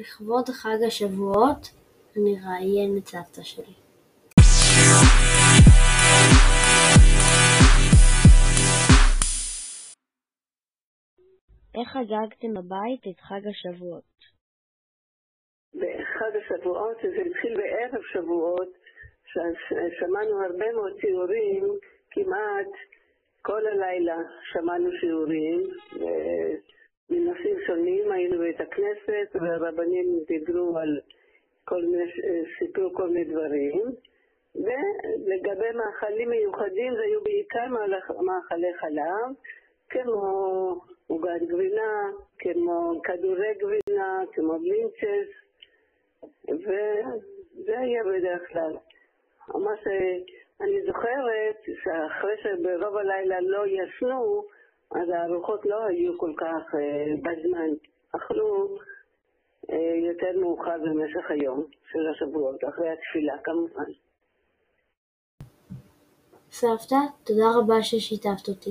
לכבוד חג השבועות אני אראיין את סבתא שלי. איך חגגתם בבית את חג השבועות? בחג השבועות, זה התחיל בערב שבועות, שמענו הרבה מאוד ציורים, כמעט כל הלילה שמענו שיעורים היינו בבית הכנסת והרבנים דיברו על כל מיני, סיפרו כל מיני דברים ולגבי מאכלים מיוחדים זה היו בעיקר מאכלי חלב כמו עוגת גבינה, כמו כדורי גבינה, כמו בלינצ'ס וזה היה בדרך כלל. מה שאני זוכרת שאחרי שברוב הלילה לא ישנו אז הארוחות לא היו כל כך אה, בזמן. אכלו אה, יותר מאוחר במשך היום של השבועות, אחרי התפילה כמובן. סבתא, תודה רבה ששיתפת אותי.